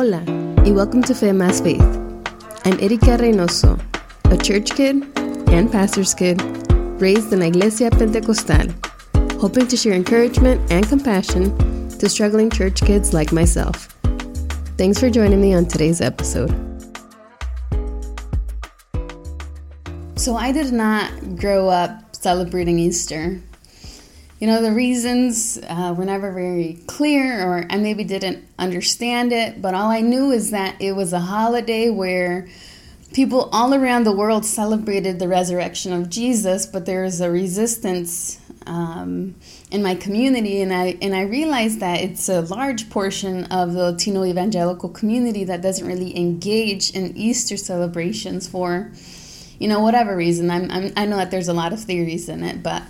Hola, y welcome to Fe Más Faith. I'm Erika Reynoso, a church kid and pastor's kid raised in la Iglesia Pentecostal, hoping to share encouragement and compassion to struggling church kids like myself. Thanks for joining me on today's episode. So, I did not grow up celebrating Easter. You know, the reasons uh, were never very clear, or I maybe didn't understand it, but all I knew is that it was a holiday where people all around the world celebrated the resurrection of Jesus, but there was a resistance um, in my community, and I and I realized that it's a large portion of the Latino evangelical community that doesn't really engage in Easter celebrations for, you know, whatever reason. I'm, I'm I know that there's a lot of theories in it, but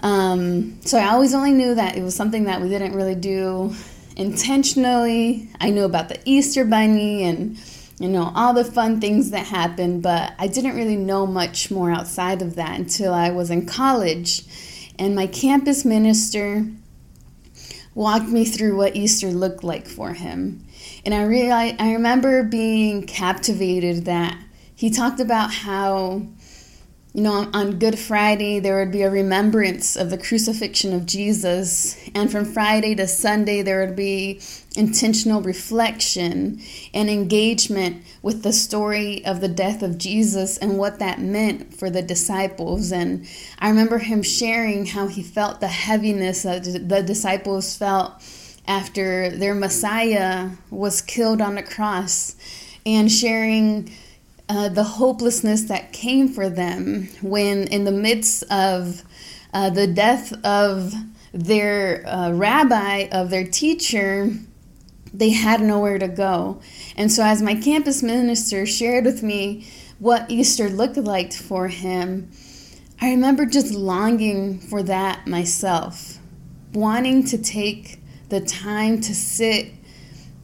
um, so I always only knew that it was something that we didn't really do intentionally. I knew about the Easter Bunny and you know all the fun things that happened, but I didn't really know much more outside of that until I was in college, and my campus minister walked me through what Easter looked like for him. And I realized, I remember being captivated that he talked about how you know, on Good Friday, there would be a remembrance of the crucifixion of Jesus. And from Friday to Sunday, there would be intentional reflection and engagement with the story of the death of Jesus and what that meant for the disciples. And I remember him sharing how he felt the heaviness that the disciples felt after their Messiah was killed on the cross and sharing uh, the hopelessness that came for them when, in the midst of uh, the death of their uh, rabbi, of their teacher, they had nowhere to go. And so, as my campus minister shared with me what Easter looked like for him, I remember just longing for that myself, wanting to take the time to sit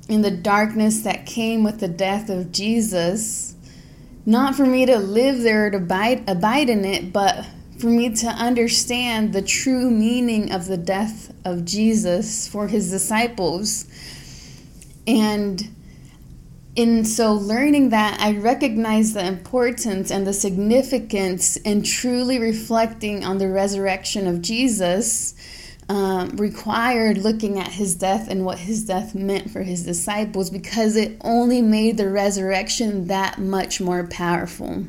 in the darkness that came with the death of Jesus not for me to live there to abide, abide in it, but for me to understand the true meaning of the death of Jesus for his disciples. And in so learning that, I recognize the importance and the significance in truly reflecting on the resurrection of Jesus um, required looking at his death and what his death meant for his disciples because it only made the resurrection that much more powerful.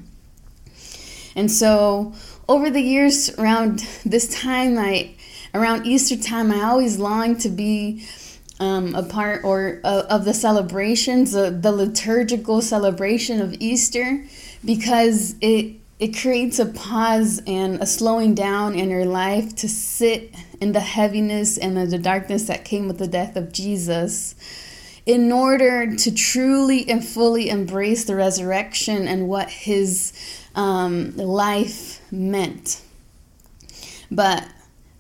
And so, over the years, around this time, I around Easter time, I always longed to be um, a part or uh, of the celebrations, uh, the liturgical celebration of Easter, because it it creates a pause and a slowing down in your life to sit in the heaviness and the darkness that came with the death of Jesus in order to truly and fully embrace the resurrection and what his um, life meant. But,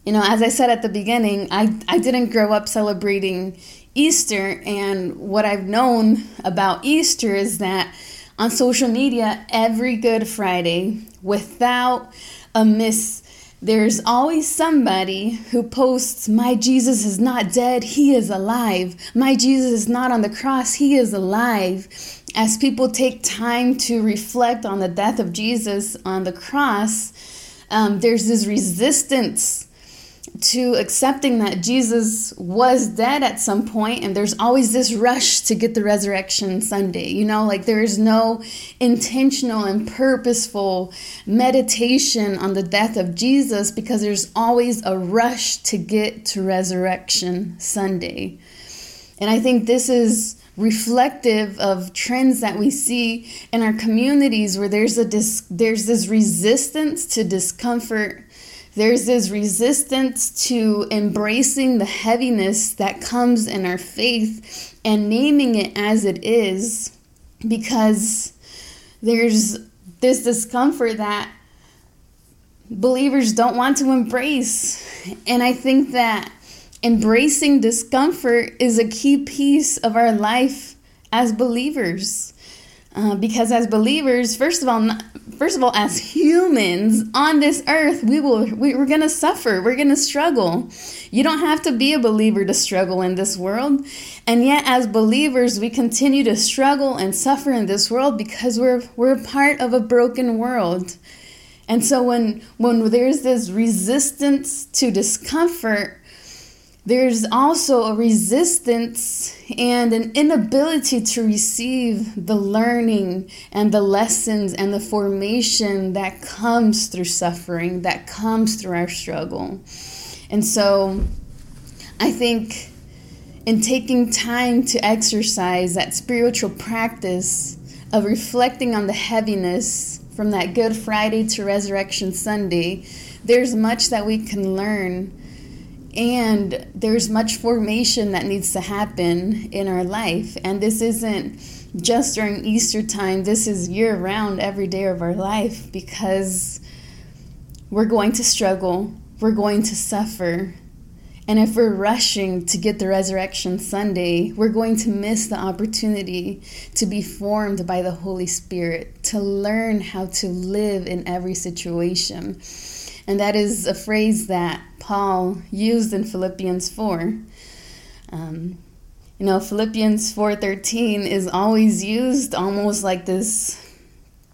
you know, as I said at the beginning, I, I didn't grow up celebrating Easter, and what I've known about Easter is that on social media every Good Friday without a miss. There's always somebody who posts, My Jesus is not dead, he is alive. My Jesus is not on the cross, he is alive. As people take time to reflect on the death of Jesus on the cross, um, there's this resistance to accepting that Jesus was dead at some point and there's always this rush to get the resurrection Sunday. You know, like there is no intentional and purposeful meditation on the death of Jesus because there's always a rush to get to resurrection Sunday. And I think this is reflective of trends that we see in our communities where there's a dis- there's this resistance to discomfort there's this resistance to embracing the heaviness that comes in our faith and naming it as it is because there's this discomfort that believers don't want to embrace. And I think that embracing discomfort is a key piece of our life as believers. Uh, because as believers, first of all, first of all, as humans on this earth, we will we, we're gonna suffer. We're gonna struggle. You don't have to be a believer to struggle in this world, and yet as believers, we continue to struggle and suffer in this world because we're we're part of a broken world. And so when when there's this resistance to discomfort, there's also a resistance and an inability to receive the learning and the lessons and the formation that comes through suffering, that comes through our struggle. And so I think in taking time to exercise that spiritual practice of reflecting on the heaviness from that Good Friday to Resurrection Sunday, there's much that we can learn and there's much formation that needs to happen in our life. And this isn't just during Easter time, this is year round, every day of our life, because we're going to struggle, we're going to suffer. And if we're rushing to get the Resurrection Sunday, we're going to miss the opportunity to be formed by the Holy Spirit, to learn how to live in every situation. And that is a phrase that Paul used in Philippians 4. Um, you know, Philippians 4:13 is always used almost like this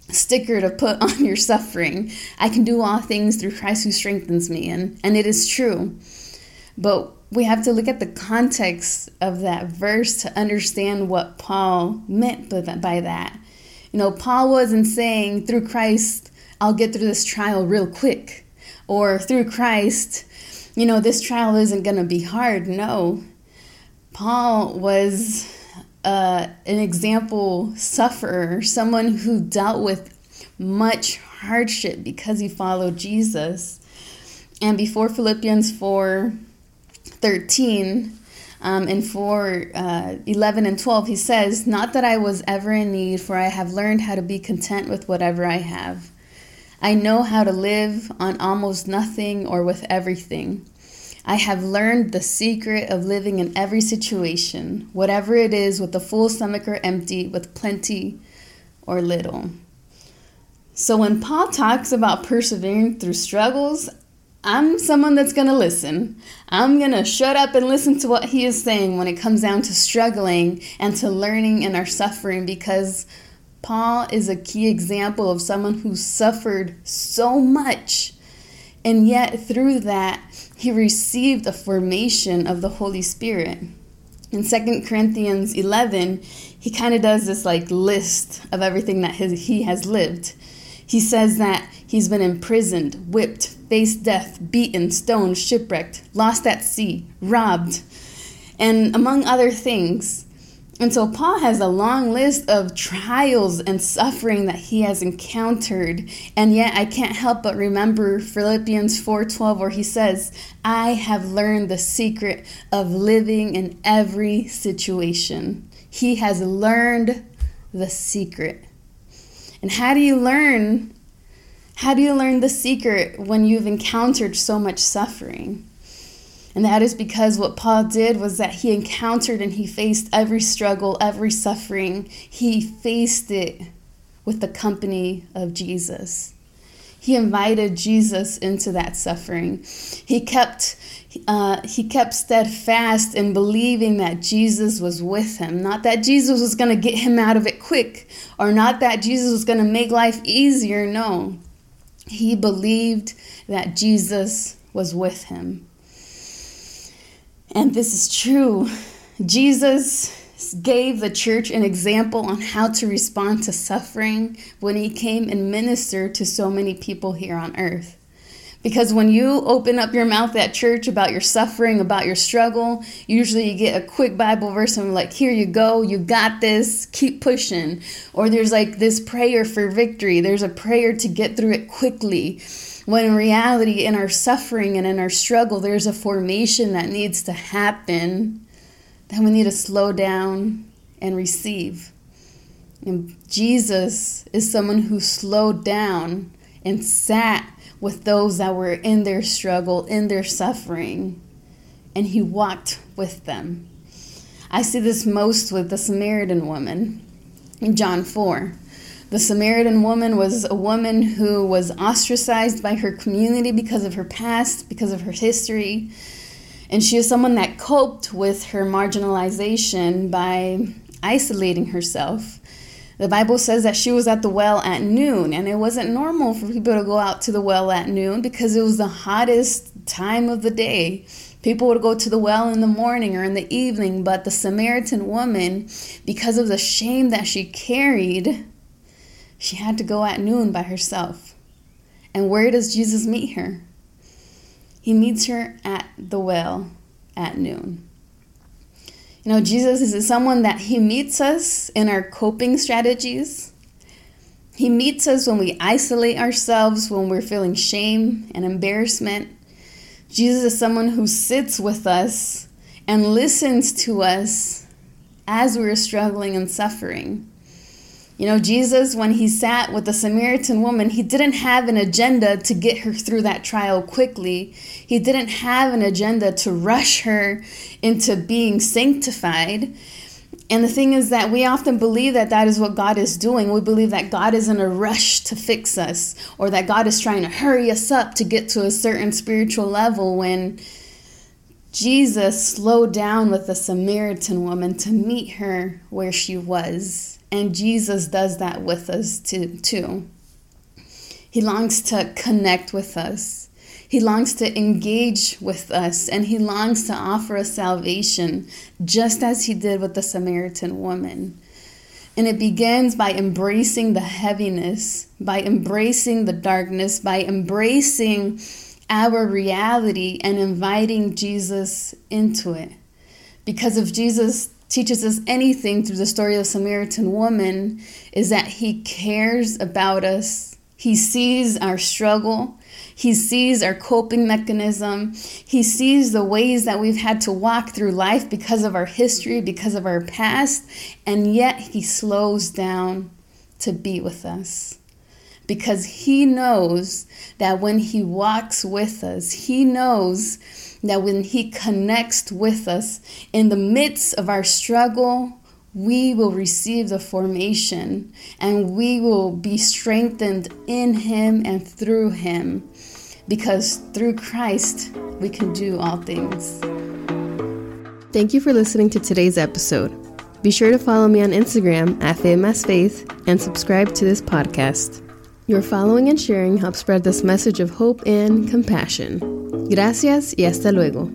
sticker to put on your suffering. I can do all things through Christ who strengthens me, and and it is true. But we have to look at the context of that verse to understand what Paul meant by that. You know, Paul wasn't saying through Christ I'll get through this trial real quick or through Christ you know, this trial isn't going to be hard. No. Paul was uh, an example sufferer, someone who dealt with much hardship because he followed Jesus. And before Philippians 4 13, um, in 4 uh, 11 and 12, he says, Not that I was ever in need, for I have learned how to be content with whatever I have. I know how to live on almost nothing or with everything. I have learned the secret of living in every situation, whatever it is, with a full stomach or empty, with plenty or little. So when Paul talks about persevering through struggles, I'm someone that's going to listen. I'm going to shut up and listen to what he is saying when it comes down to struggling and to learning in our suffering because Paul is a key example of someone who suffered so much. And yet, through that, he received a formation of the Holy Spirit. In 2 Corinthians 11, he kind of does this like list of everything that his, he has lived. He says that he's been imprisoned, whipped, faced death, beaten, stoned, shipwrecked, lost at sea, robbed, and among other things. And so Paul has a long list of trials and suffering that he has encountered. And yet I can't help but remember Philippians 4:12 where he says, "I have learned the secret of living in every situation." He has learned the secret. And how do you learn? How do you learn the secret when you've encountered so much suffering? And that is because what Paul did was that he encountered and he faced every struggle, every suffering. He faced it with the company of Jesus. He invited Jesus into that suffering. He kept uh, he kept steadfast in believing that Jesus was with him. Not that Jesus was going to get him out of it quick, or not that Jesus was going to make life easier. No, he believed that Jesus was with him. And this is true. Jesus gave the church an example on how to respond to suffering when he came and ministered to so many people here on earth. Because when you open up your mouth at church about your suffering, about your struggle, usually you get a quick Bible verse and like, here you go, you got this, keep pushing. Or there's like this prayer for victory, there's a prayer to get through it quickly. When in reality, in our suffering and in our struggle, there's a formation that needs to happen that we need to slow down and receive. And Jesus is someone who slowed down and sat with those that were in their struggle, in their suffering, and he walked with them. I see this most with the Samaritan woman. in John 4. The Samaritan woman was a woman who was ostracized by her community because of her past, because of her history. And she is someone that coped with her marginalization by isolating herself. The Bible says that she was at the well at noon, and it wasn't normal for people to go out to the well at noon because it was the hottest time of the day. People would go to the well in the morning or in the evening, but the Samaritan woman, because of the shame that she carried, she had to go at noon by herself. And where does Jesus meet her? He meets her at the well at noon. You know, Jesus is someone that he meets us in our coping strategies. He meets us when we isolate ourselves, when we're feeling shame and embarrassment. Jesus is someone who sits with us and listens to us as we're struggling and suffering. You know, Jesus, when he sat with the Samaritan woman, he didn't have an agenda to get her through that trial quickly. He didn't have an agenda to rush her into being sanctified. And the thing is that we often believe that that is what God is doing. We believe that God is in a rush to fix us or that God is trying to hurry us up to get to a certain spiritual level when Jesus slowed down with the Samaritan woman to meet her where she was. And Jesus does that with us too. too. He longs to connect with us. He longs to engage with us and he longs to offer us salvation, just as he did with the Samaritan woman. And it begins by embracing the heaviness, by embracing the darkness, by embracing our reality and inviting Jesus into it. Because if Jesus teaches us anything through the story of the Samaritan woman is that he cares about us. He sees our struggle. He sees our coping mechanism. He sees the ways that we've had to walk through life because of our history, because of our past, and yet he slows down to be with us. Because he knows that when he walks with us, he knows that when He connects with us in the midst of our struggle, we will receive the formation and we will be strengthened in Him and through Him because through Christ we can do all things. Thank you for listening to today's episode. Be sure to follow me on Instagram at Faith and subscribe to this podcast. Your following and sharing help spread this message of hope and compassion. Gracias y hasta luego.